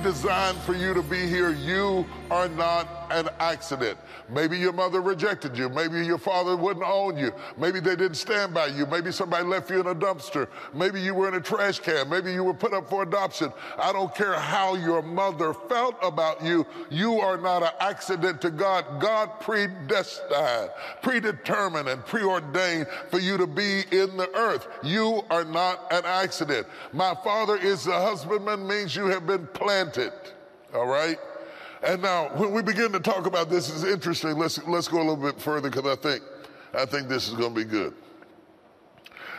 pre-designed for you to be here. You are not an accident. Maybe your mother rejected you. Maybe your father wouldn't own you. Maybe they didn't stand by you. Maybe somebody left you in a dumpster. Maybe you were in a trash can. Maybe you were put up for adoption. I don't care how your mother felt about you. You are not an accident to God. God predestined, predetermined, and preordained for you to be in the earth. You are not an accident. My father is the husbandman means you have been planted. All right? And now, when we begin to talk about this, is interesting. Let's let's go a little bit further because I think I think this is going to be good.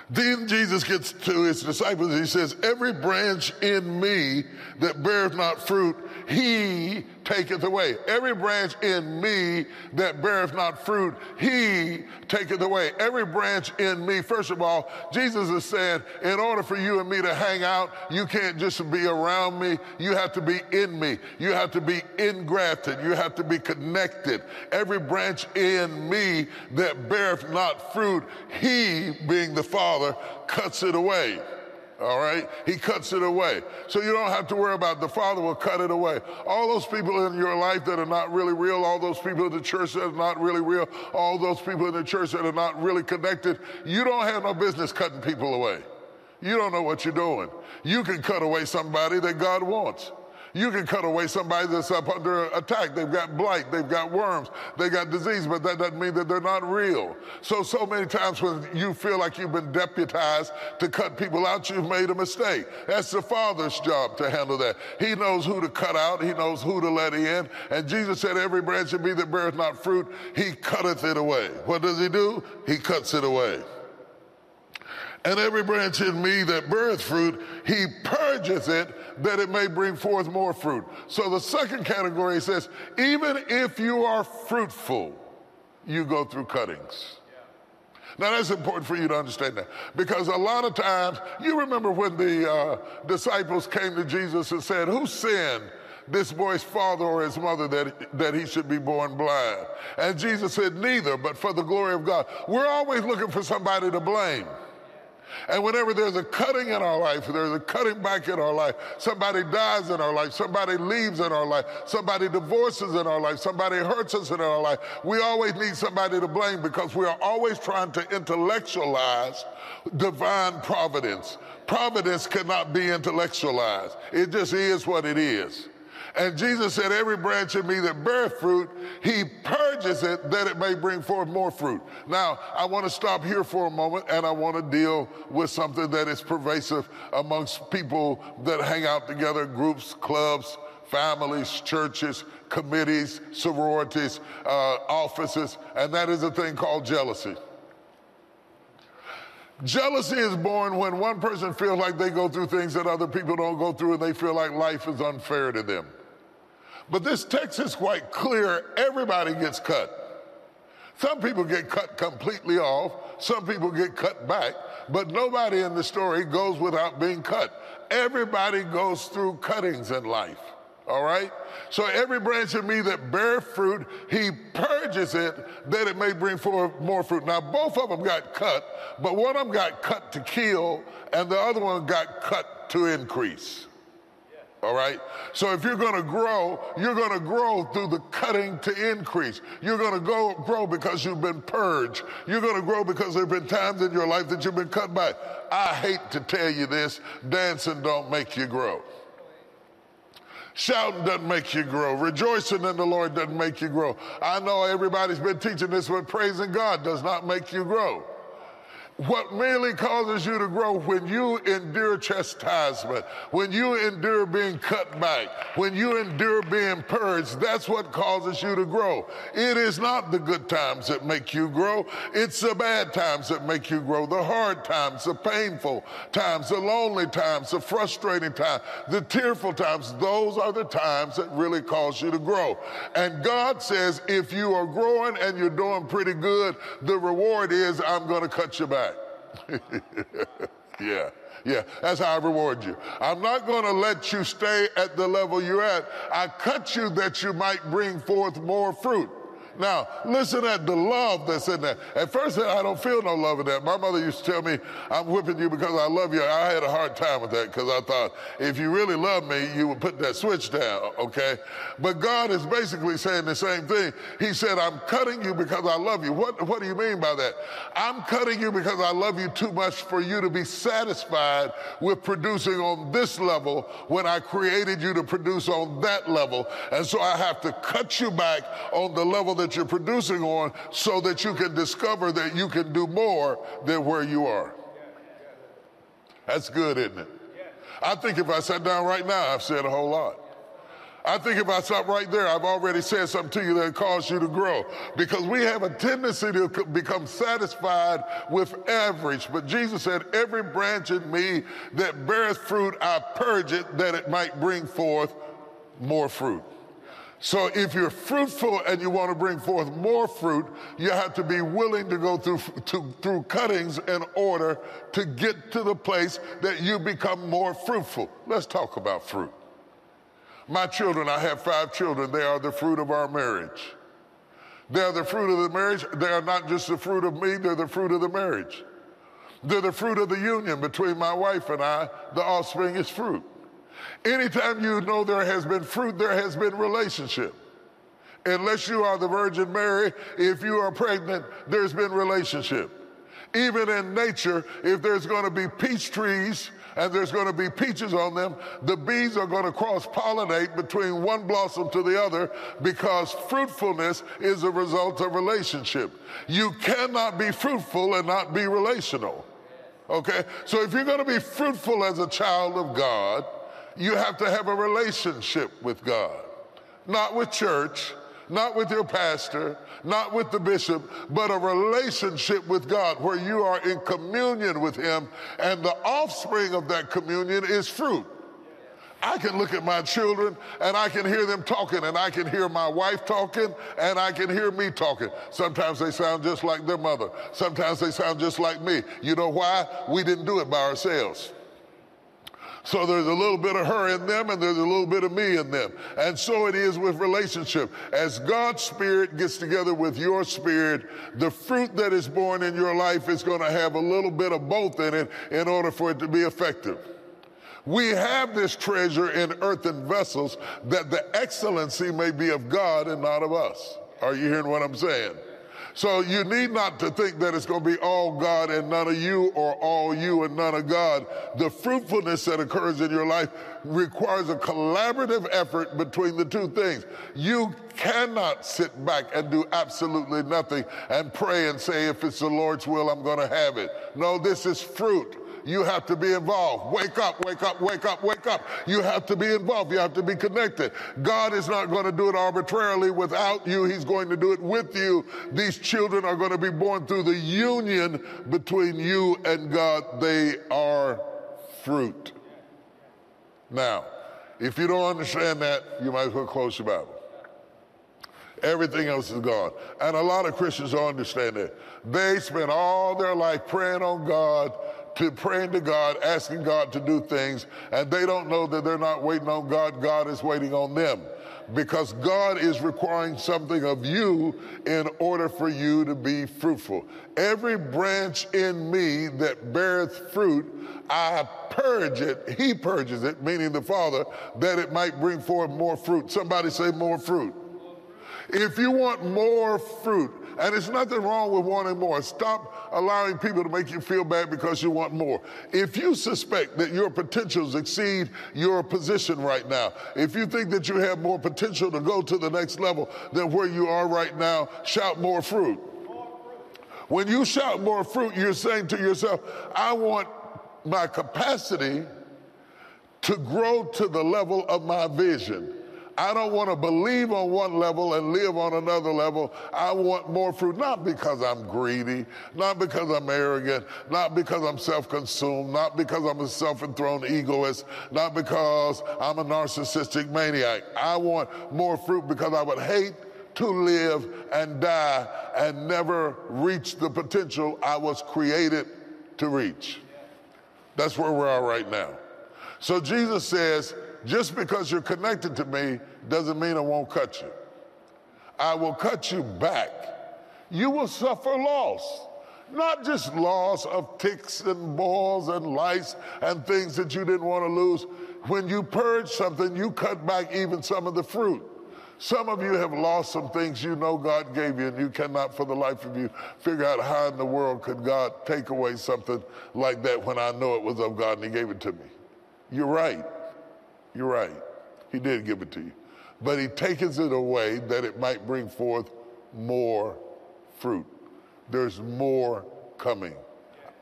Then Jesus gets to his disciples. He says, "Every branch in me that beareth not fruit, he taketh away. Every branch in me that beareth not fruit, he taketh away. Every branch in me, first of all, Jesus is saying, in order for you and me to hang out, you can't just be around me. You have to be in me. You have to be ingrafted. You have to be connected. Every branch in me that beareth not fruit, he, being the Father, cuts it away all right? He cuts it away. So you don't have to worry about it. the Father will cut it away. All those people in your life that are not really real, all those people in the church that are not really real, all those people in the church that are not really connected, you don't have no business cutting people away. You don't know what you're doing. You can cut away somebody that God wants. You can cut away somebody that's up under attack. They've got blight, they've got worms, they got disease, but that doesn't mean that they're not real. So, so many times when you feel like you've been deputized to cut people out, you've made a mistake. That's the Father's job to handle that. He knows who to cut out, He knows who to let in. And Jesus said, Every branch in me that beareth not fruit, He cutteth it away. What does He do? He cuts it away. And every branch in me that beareth fruit, he purgeth it that it may bring forth more fruit. So the second category says, even if you are fruitful, you go through cuttings. Now that's important for you to understand that because a lot of times, you remember when the uh, disciples came to Jesus and said, Who sinned? This boy's father or his mother that, that he should be born blind. And Jesus said, Neither, but for the glory of God. We're always looking for somebody to blame. And whenever there's a cutting in our life, there's a cutting back in our life, somebody dies in our life, somebody leaves in our life, somebody divorces in our life, somebody hurts us in our life, we always need somebody to blame because we are always trying to intellectualize divine providence. Providence cannot be intellectualized. It just is what it is. And Jesus said, Every branch in me that beareth fruit, he purges it that it may bring forth more fruit. Now, I want to stop here for a moment and I want to deal with something that is pervasive amongst people that hang out together, groups, clubs, families, churches, committees, sororities, uh, offices, and that is a thing called jealousy. Jealousy is born when one person feels like they go through things that other people don't go through and they feel like life is unfair to them. But this text is quite clear. Everybody gets cut. Some people get cut completely off. Some people get cut back. But nobody in the story goes without being cut. Everybody goes through cuttings in life. All right? So every branch of me that bear fruit, he purges it that it may bring forth more fruit. Now, both of them got cut, but one of them got cut to kill, and the other one got cut to increase. All right? So if you're going to grow, you're going to grow through the cutting to increase. You're going to go grow because you've been purged. You're going to grow because there have been times in your life that you've been cut by. I hate to tell you this, dancing don't make you grow. Shouting doesn't make you grow. Rejoicing in the Lord doesn't make you grow. I know everybody's been teaching this, but praising God does not make you grow. What merely causes you to grow when you endure chastisement, when you endure being cut back, when you endure being purged, that's what causes you to grow. It is not the good times that make you grow. It's the bad times that make you grow. The hard times, the painful times, the lonely times, the frustrating times, the tearful times. Those are the times that really cause you to grow. And God says, if you are growing and you're doing pretty good, the reward is I'm going to cut you back. yeah. Yeah, that's how I reward you. I'm not going to let you stay at the level you're at. I cut you that you might bring forth more fruit. Now, listen at the love that's in that. At first, I don't feel no love in that. My mother used to tell me, I'm whipping you because I love you. I had a hard time with that because I thought, if you really love me, you would put that switch down, okay? But God is basically saying the same thing. He said, I'm cutting you because I love you. What, what do you mean by that? I'm cutting you because I love you too much for you to be satisfied with producing on this level when I created you to produce on that level. And so I have to cut you back on the level that you're producing on so that you can discover that you can do more than where you are. That's good, isn't it? I think if I sat down right now, I've said a whole lot. I think if I stop right there, I've already said something to you that caused you to grow. Because we have a tendency to become satisfied with average. But Jesus said, Every branch in me that beareth fruit, I purge it that it might bring forth more fruit. So if you're fruitful and you want to bring forth more fruit, you have to be willing to go through, to, through cuttings in order to get to the place that you become more fruitful. Let's talk about fruit. My children, I have five children, they are the fruit of our marriage. They are the fruit of the marriage. They are not just the fruit of me, they're the fruit of the marriage. They're the fruit of the union between my wife and I. The offspring is fruit. Anytime you know there has been fruit, there has been relationship. Unless you are the Virgin Mary, if you are pregnant, there's been relationship. Even in nature, if there's going to be peach trees and there's going to be peaches on them, the bees are going to cross pollinate between one blossom to the other because fruitfulness is a result of relationship. You cannot be fruitful and not be relational. Okay? So if you're going to be fruitful as a child of God, you have to have a relationship with God, not with church, not with your pastor, not with the bishop, but a relationship with God where you are in communion with Him, and the offspring of that communion is fruit. I can look at my children and I can hear them talking, and I can hear my wife talking, and I can hear me talking. Sometimes they sound just like their mother, sometimes they sound just like me. You know why? We didn't do it by ourselves. So there's a little bit of her in them and there's a little bit of me in them. And so it is with relationship. As God's spirit gets together with your spirit, the fruit that is born in your life is going to have a little bit of both in it in order for it to be effective. We have this treasure in earthen vessels that the excellency may be of God and not of us. Are you hearing what I'm saying? So you need not to think that it's going to be all God and none of you or all you and none of God. The fruitfulness that occurs in your life requires a collaborative effort between the two things. You cannot sit back and do absolutely nothing and pray and say, if it's the Lord's will, I'm going to have it. No, this is fruit. You have to be involved. Wake up, wake up, wake up, wake up. You have to be involved. You have to be connected. God is not going to do it arbitrarily without you. He's going to do it with you. These children are going to be born through the union between you and God. They are fruit. Now, if you don't understand that, you might as well close your Bible. Everything else is gone. And a lot of Christians don't understand that. They spend all their life praying on God to praying to God, asking God to do things, and they don't know that they're not waiting on God, God is waiting on them. Because God is requiring something of you in order for you to be fruitful. Every branch in me that beareth fruit, I purge it, He purges it, meaning the Father, that it might bring forth more fruit. Somebody say more fruit. If you want more fruit, and there's nothing wrong with wanting more. Stop allowing people to make you feel bad because you want more. If you suspect that your potentials exceed your position right now, if you think that you have more potential to go to the next level than where you are right now, shout more fruit. When you shout more fruit, you're saying to yourself, I want my capacity to grow to the level of my vision. I don't want to believe on one level and live on another level. I want more fruit, not because I'm greedy, not because I'm arrogant, not because I'm self consumed, not because I'm a self enthroned egoist, not because I'm a narcissistic maniac. I want more fruit because I would hate to live and die and never reach the potential I was created to reach. That's where we are right now. So Jesus says, just because you're connected to me doesn't mean I won't cut you. I will cut you back. You will suffer loss. Not just loss of ticks and balls and lice and things that you didn't want to lose. When you purge something, you cut back even some of the fruit. Some of you have lost some things you know God gave you, and you cannot, for the life of you, figure out how in the world could God take away something like that when I know it was of God and He gave it to me. You're right. You're right. He did give it to you. But He takes it away that it might bring forth more fruit. There's more coming.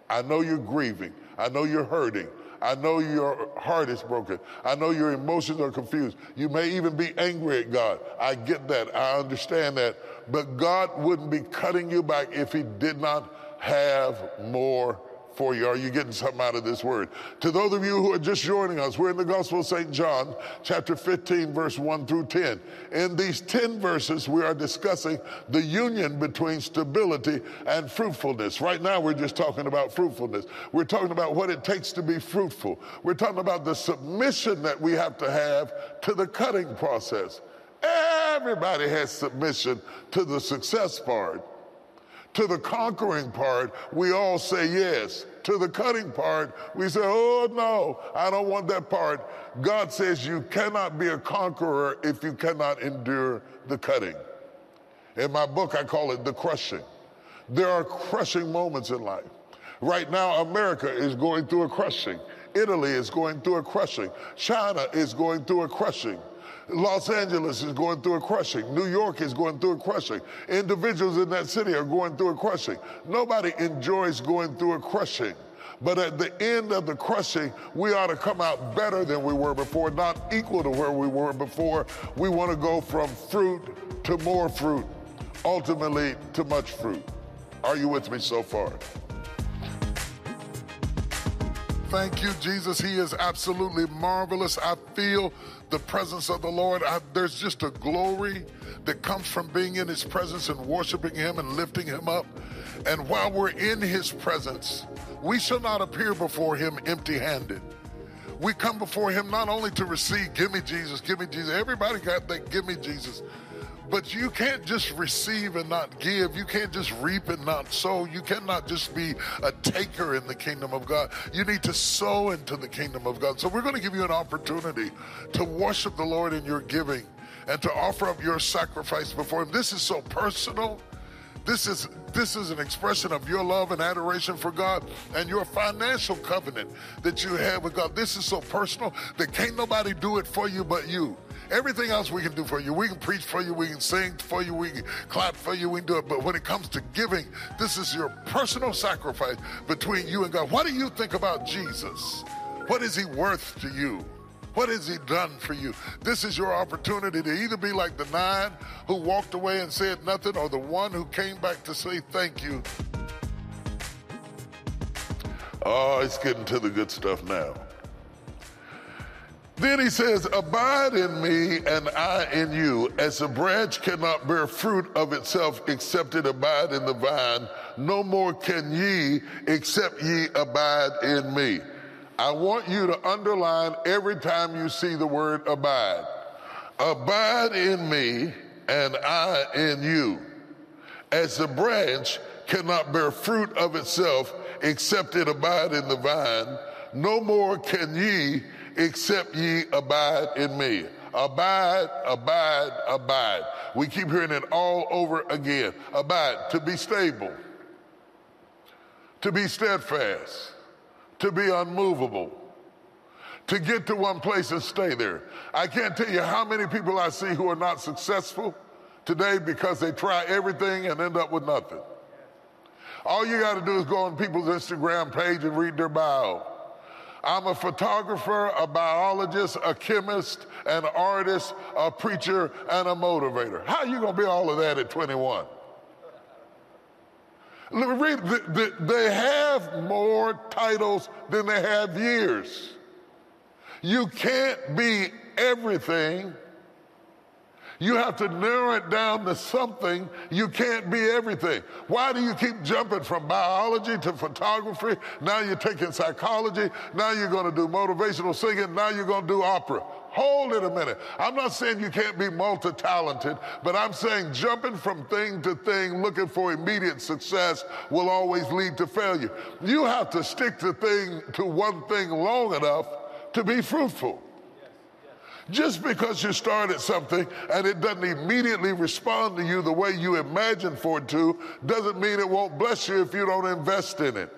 I know you're grieving. I know you're hurting. I know your heart is broken. I know your emotions are confused. You may even be angry at God. I get that. I understand that. But God wouldn't be cutting you back if He did not have more for you. Are you getting something out of this word? To those of you who are just joining us, we're in the Gospel of St. John, chapter 15, verse 1 through 10. In these 10 verses, we are discussing the union between stability and fruitfulness. Right now, we're just talking about fruitfulness. We're talking about what it takes to be fruitful. We're talking about the submission that we have to have to the cutting process. Everybody has submission to the success part. To the conquering part, we all say yes. To the cutting part, we say, oh no, I don't want that part. God says you cannot be a conqueror if you cannot endure the cutting. In my book, I call it the crushing. There are crushing moments in life. Right now, America is going through a crushing. Italy is going through a crushing. China is going through a crushing. Los Angeles is going through a crushing. New York is going through a crushing. Individuals in that city are going through a crushing. Nobody enjoys going through a crushing. But at the end of the crushing, we ought to come out better than we were before, not equal to where we were before. We want to go from fruit to more fruit, ultimately to much fruit. Are you with me so far? Thank you, Jesus. He is absolutely marvelous. I feel the presence of the Lord. I, there's just a glory that comes from being in His presence and worshiping Him and lifting Him up. And while we're in His presence, we shall not appear before Him empty handed. We come before Him not only to receive, give me Jesus, give me Jesus. Everybody got that, give me Jesus. But you can't just receive and not give. You can't just reap and not sow. You cannot just be a taker in the kingdom of God. You need to sow into the kingdom of God. So we're going to give you an opportunity to worship the Lord in your giving and to offer up your sacrifice before Him. This is so personal. This is this is an expression of your love and adoration for God and your financial covenant that you have with God. This is so personal that can't nobody do it for you but you. Everything else we can do for you. We can preach for you, we can sing for you, we can clap for you, we can do it. But when it comes to giving, this is your personal sacrifice between you and God. What do you think about Jesus? What is he worth to you? What has he done for you? This is your opportunity to either be like the nine who walked away and said nothing or the one who came back to say thank you. Oh, it's getting to the good stuff now. Then he says, Abide in me and I in you, as a branch cannot bear fruit of itself except it abide in the vine, no more can ye except ye abide in me. I want you to underline every time you see the word abide. Abide in me and I in you. As the branch cannot bear fruit of itself except it abide in the vine, no more can ye except ye abide in me. Abide, abide, abide. We keep hearing it all over again. Abide, to be stable, to be steadfast, to be unmovable, to get to one place and stay there. I can't tell you how many people I see who are not successful today because they try everything and end up with nothing. All you got to do is go on people's Instagram page and read their bio. I'm a photographer, a biologist, a chemist, an artist, a preacher, and a motivator. How are you going to be all of that at 21? Read, they have more titles than they have years. You can't be everything. You have to narrow it down to something. You can't be everything. Why do you keep jumping from biology to photography? Now you're taking psychology. Now you're going to do motivational singing. Now you're going to do opera. Hold it a minute. I'm not saying you can't be multi talented, but I'm saying jumping from thing to thing, looking for immediate success, will always lead to failure. You have to stick to thing to one thing long enough to be fruitful. Just because you started something and it doesn't immediately respond to you the way you imagined for it to, doesn't mean it won't bless you if you don't invest in it.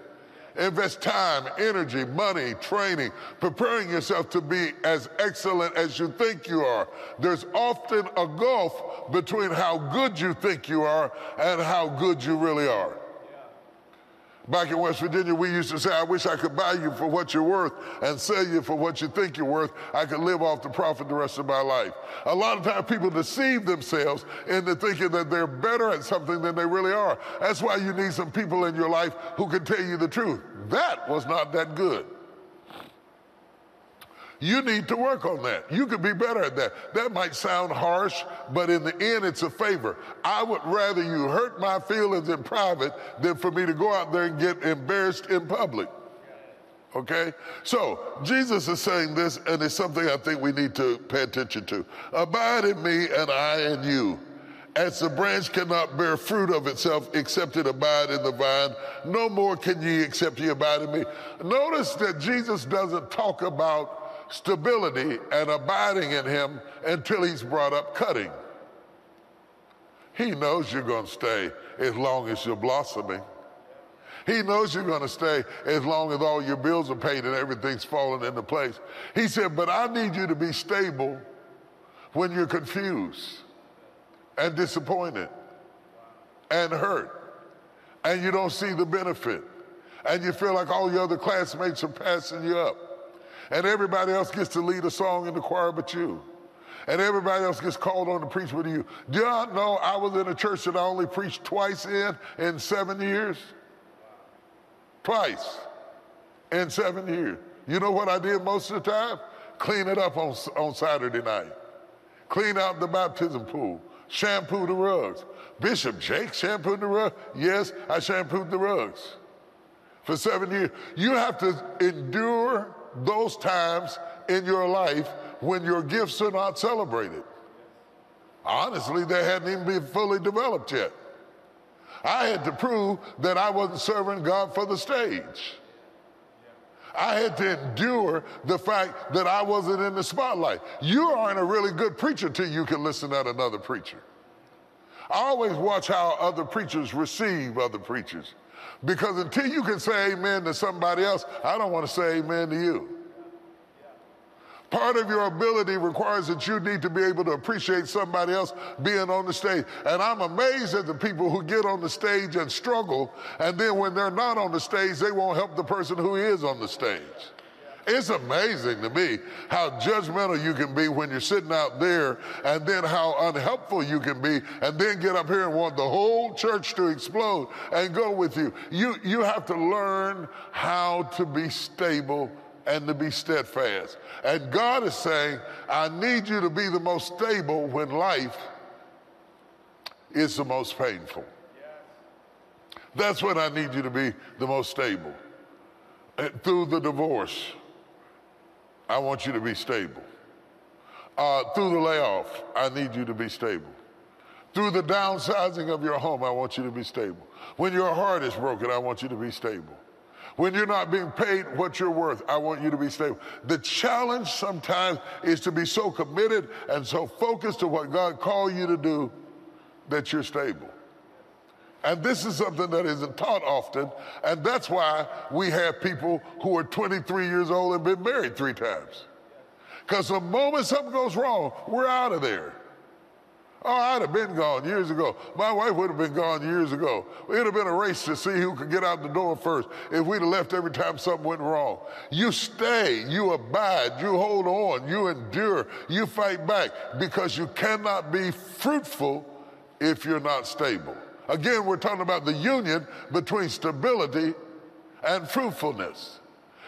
Invest time, energy, money, training, preparing yourself to be as excellent as you think you are. There's often a gulf between how good you think you are and how good you really are. Back in West Virginia, we used to say, I wish I could buy you for what you're worth and sell you for what you think you're worth. I could live off the profit the rest of my life. A lot of times people deceive themselves into thinking that they're better at something than they really are. That's why you need some people in your life who can tell you the truth. That was not that good. You need to work on that. You could be better at that. That might sound harsh, but in the end, it's a favor. I would rather you hurt my feelings in private than for me to go out there and get embarrassed in public. Okay? So, Jesus is saying this, and it's something I think we need to pay attention to. Abide in me, and I in you. As the branch cannot bear fruit of itself except it abide in the vine, no more can ye except ye abide in me. Notice that Jesus doesn't talk about stability and abiding in him until he's brought up cutting. He knows you're going to stay as long as you're blossoming. He knows you're going to stay as long as all your bills are paid and everything's falling into place. He said, But I need you to be stable when you're confused and disappointed and hurt and you don't see the benefit and you feel like all your other classmates are passing you up and everybody else gets to lead a song in the choir but you. And everybody else gets called on to preach with you. Do not know I was in a church that I only preached twice in in seven years? Twice in seven years. You know what I did most of the time? Clean it up on, on Saturday night. Clean out the baptism pool. Shampoo the rugs. Bishop Jakes shampooed the rugs? Yes, I shampooed the rugs for seven years. You have to endure those times in your life when your gifts are not celebrated. Honestly, they hadn't even been fully developed yet. I had to prove that I wasn't serving God for the stage. I had to endure the fact that I wasn't in the spotlight. You aren't a really good preacher till you can listen at another preacher. I always watch how other preachers receive other preachers. Because until you can say amen to somebody else, I don't want to say amen to you. Part of your ability requires that you need to be able to appreciate somebody else being on the stage. And I'm amazed at the people who get on the stage and struggle, and then when they're not on the stage, they won't help the person who is on the stage. It's amazing to me how judgmental you can be when you're sitting out there, and then how unhelpful you can be, and then get up here and want the whole church to explode and go with you. You, you have to learn how to be stable and to be steadfast. And God is saying, I need you to be the most stable when life is the most painful. That's when I need you to be the most stable. Through the divorce, I want you to be stable. Uh, through the layoff, I need you to be stable. Through the downsizing of your home, I want you to be stable. When your heart is broken, I want you to be stable. When you're not being paid what you're worth, I want you to be stable. The challenge sometimes is to be so committed and so focused to what God called you to do that you're stable. And this is something that isn't taught often. And that's why we have people who are 23 years old and been married three times. Because the moment something goes wrong, we're out of there. Oh, I'd have been gone years ago. My wife would have been gone years ago. It'd have been a race to see who could get out the door first if we'd have left every time something went wrong. You stay, you abide, you hold on, you endure, you fight back because you cannot be fruitful if you're not stable. Again, we're talking about the union between stability and fruitfulness.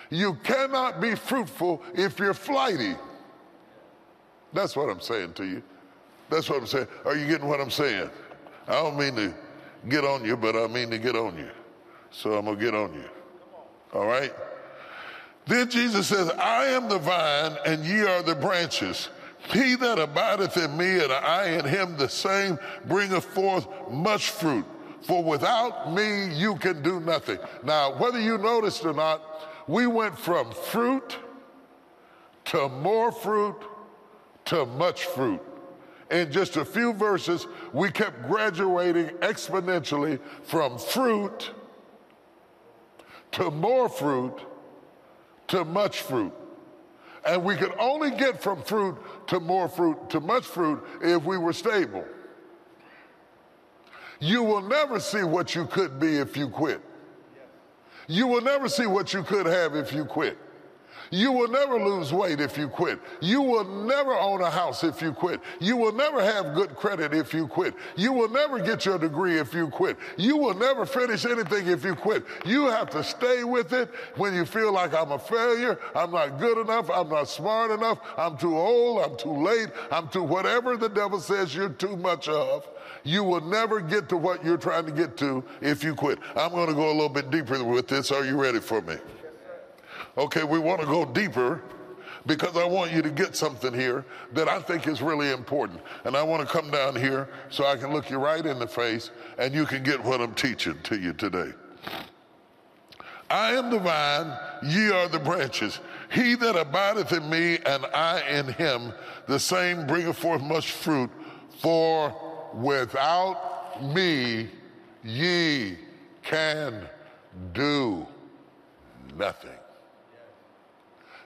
You cannot be fruitful if you're flighty. That's what I'm saying to you. That's what I'm saying. Are you getting what I'm saying? I don't mean to get on you, but I mean to get on you. So I'm going to get on you. All right? Then Jesus says, I am the vine, and ye are the branches. He that abideth in me, and I in him, the same bringeth forth much fruit. For without me, you can do nothing. Now, whether you noticed or not, we went from fruit to more fruit to much fruit. In just a few verses, we kept graduating exponentially from fruit to more fruit to much fruit. And we could only get from fruit to more fruit to much fruit if we were stable. You will never see what you could be if you quit. You will never see what you could have if you quit. You will never lose weight if you quit. You will never own a house if you quit. You will never have good credit if you quit. You will never get your degree if you quit. You will never finish anything if you quit. You have to stay with it when you feel like I'm a failure, I'm not good enough, I'm not smart enough, I'm too old, I'm too late, I'm too whatever the devil says you're too much of. You will never get to what you're trying to get to if you quit. I'm going to go a little bit deeper with this. Are you ready for me? Okay, we want to go deeper because I want you to get something here that I think is really important. And I want to come down here so I can look you right in the face and you can get what I'm teaching to you today. I am the vine, ye are the branches. He that abideth in me and I in him, the same bringeth forth much fruit, for without me ye can do nothing.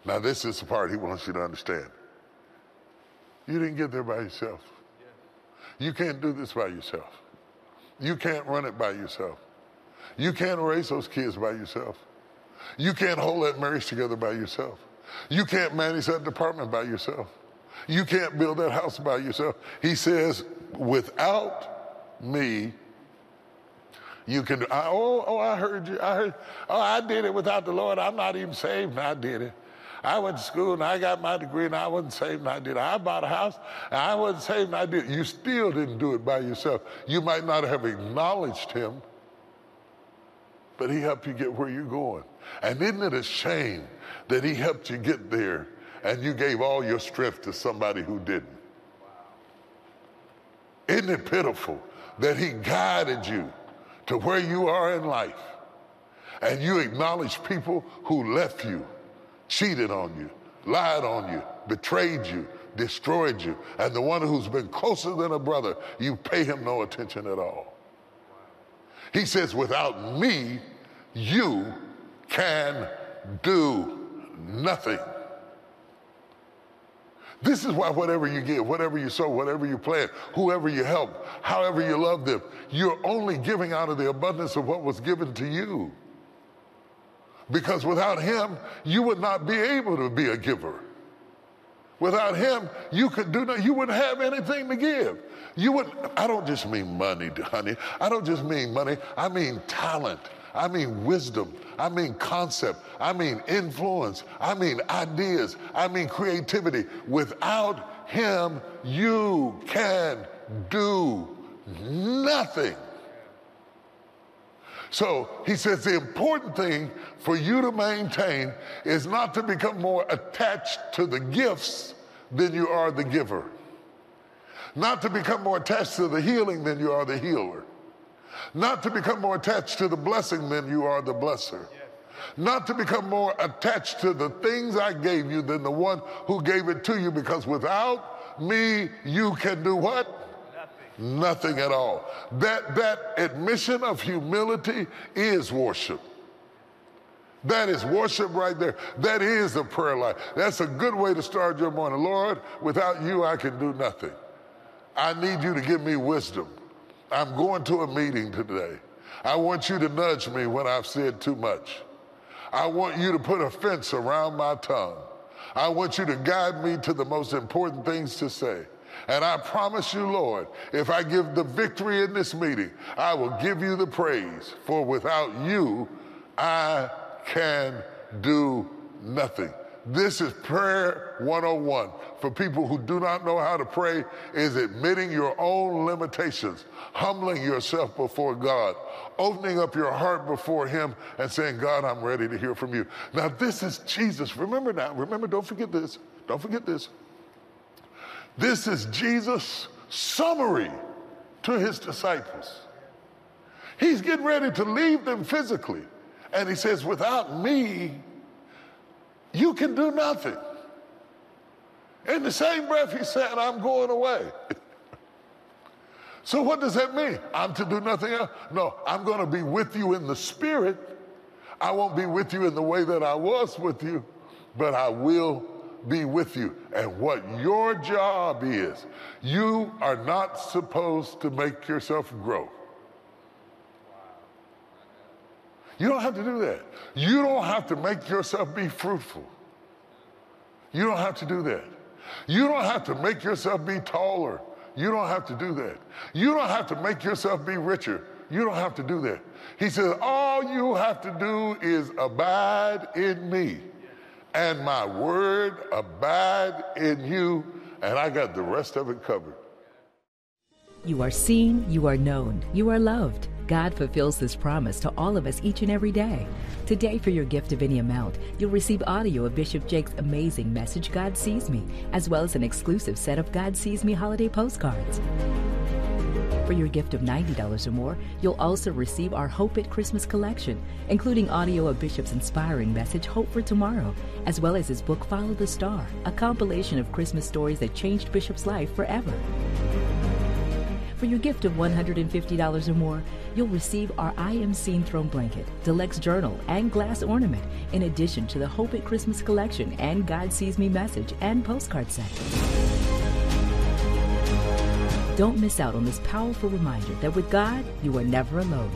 Now, this is the part he wants you to understand. You didn't get there by yourself. You can't do this by yourself. You can't run it by yourself. You can't raise those kids by yourself. You can't hold that marriage together by yourself. You can't manage that department by yourself. You can't build that house by yourself. He says, without me, you can. I, oh, oh, I heard you. I heard. Oh, I did it without the Lord. I'm not even saved, I did it. I went to school and I got my degree and I wasn't saved and I did. I bought a house and I wasn't saved and I did. You still didn't do it by yourself. You might not have acknowledged him, but he helped you get where you're going. And isn't it a shame that he helped you get there and you gave all your strength to somebody who didn't? Isn't it pitiful that he guided you to where you are in life and you acknowledge people who left you cheated on you, lied on you, betrayed you, destroyed you. And the one who's been closer than a brother, you pay him no attention at all. He says, without me, you can do nothing. This is why whatever you give, whatever you sow, whatever you plant, whoever you help, however you love them, you're only giving out of the abundance of what was given to you. Because without him, you would not be able to be a giver. Without him, you could do no, you wouldn't have anything to give. You would I don't just mean money, honey. I don't just mean money. I mean talent. I mean wisdom. I mean concept. I mean influence. I mean ideas. I mean creativity. Without him, you can do nothing. So he says the important thing for you to maintain is not to become more attached to the gifts than you are the giver. Not to become more attached to the healing than you are the healer. Not to become more attached to the blessing than you are the blesser. Not to become more attached to the things I gave you than the one who gave it to you because without me, you can do what? Nothing at all. That, that admission of humility is worship. That is worship right there. That is a prayer life. That's a good way to start your morning. Lord, without you, I can do nothing. I need you to give me wisdom. I'm going to a meeting today. I want you to nudge me when I've said too much. I want you to put a fence around my tongue. I want you to guide me to the most important things to say. And I promise you, Lord, if I give the victory in this meeting, I will give you the praise. For without you, I can do nothing. This is prayer 101 for people who do not know how to pray is admitting your own limitations, humbling yourself before God, opening up your heart before him and saying, "God, I'm ready to hear from you." Now this is Jesus. Remember now, remember don't forget this. Don't forget this. This is Jesus' summary to his disciples. He's getting ready to leave them physically. And he says, Without me, you can do nothing. In the same breath, he said, I'm going away. so, what does that mean? I'm to do nothing else? No, I'm going to be with you in the spirit. I won't be with you in the way that I was with you, but I will be with you. And what your job is, you are not supposed to make yourself grow. You don't have to do that. You don't have to make yourself be fruitful. You don't have to do that. You don't have to make yourself be taller. You don't have to do that. You don't have to make yourself be richer. You don't have to do that. He says, All you have to do is abide in me, and my word abide in you, and I got the rest of it covered. You are seen, you are known, you are loved. God fulfills this promise to all of us each and every day. Today, for your gift of any amount, you'll receive audio of Bishop Jakes' amazing message, God Sees Me, as well as an exclusive set of God Sees Me holiday postcards. For your gift of $90 or more, you'll also receive our Hope at Christmas collection, including audio of Bishop's inspiring message, Hope for Tomorrow, as well as his book, Follow the Star, a compilation of Christmas stories that changed Bishop's life forever. For your gift of $150 or more, you'll receive our I Am Seen Throne Blanket, Deluxe Journal, and glass ornament, in addition to the Hope at Christmas collection and God Sees Me message and postcard set. Don't miss out on this powerful reminder that with God, you are never alone.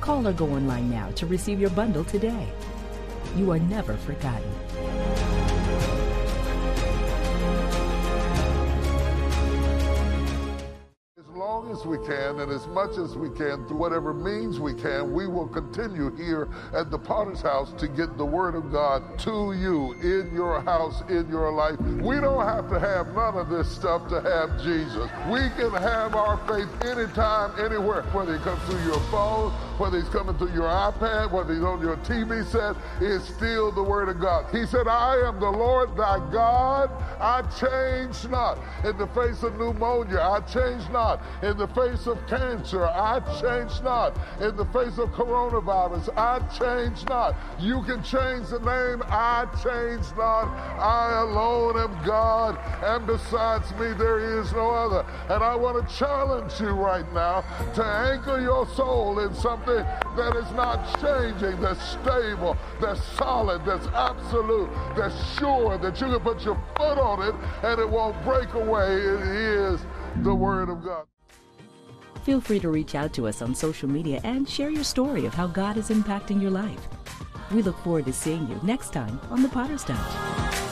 Call or go online now to receive your bundle today. You are never forgotten. As we can and as much as we can, through whatever means we can, we will continue here at the Potter's House to get the Word of God to you in your house, in your life. We don't have to have none of this stuff to have Jesus. We can have our faith anytime, anywhere, whether it comes through your phone, whether he's coming through your iPad, whether he's on your TV set, it's still the Word of God. He said, I am the Lord thy God. I change not. In the face of pneumonia, I change not. In the face of cancer, I change not. In the face of coronavirus, I change not. You can change the name, I change not. I alone am God, and besides me, there is no other. And I want to challenge you right now to anchor your soul in something that is not changing, that's stable, that's solid, that's absolute, that's sure, that you can put your foot on it and it won't break away. It is the Word of God. Feel free to reach out to us on social media and share your story of how God is impacting your life. We look forward to seeing you next time on The Potter's Touch.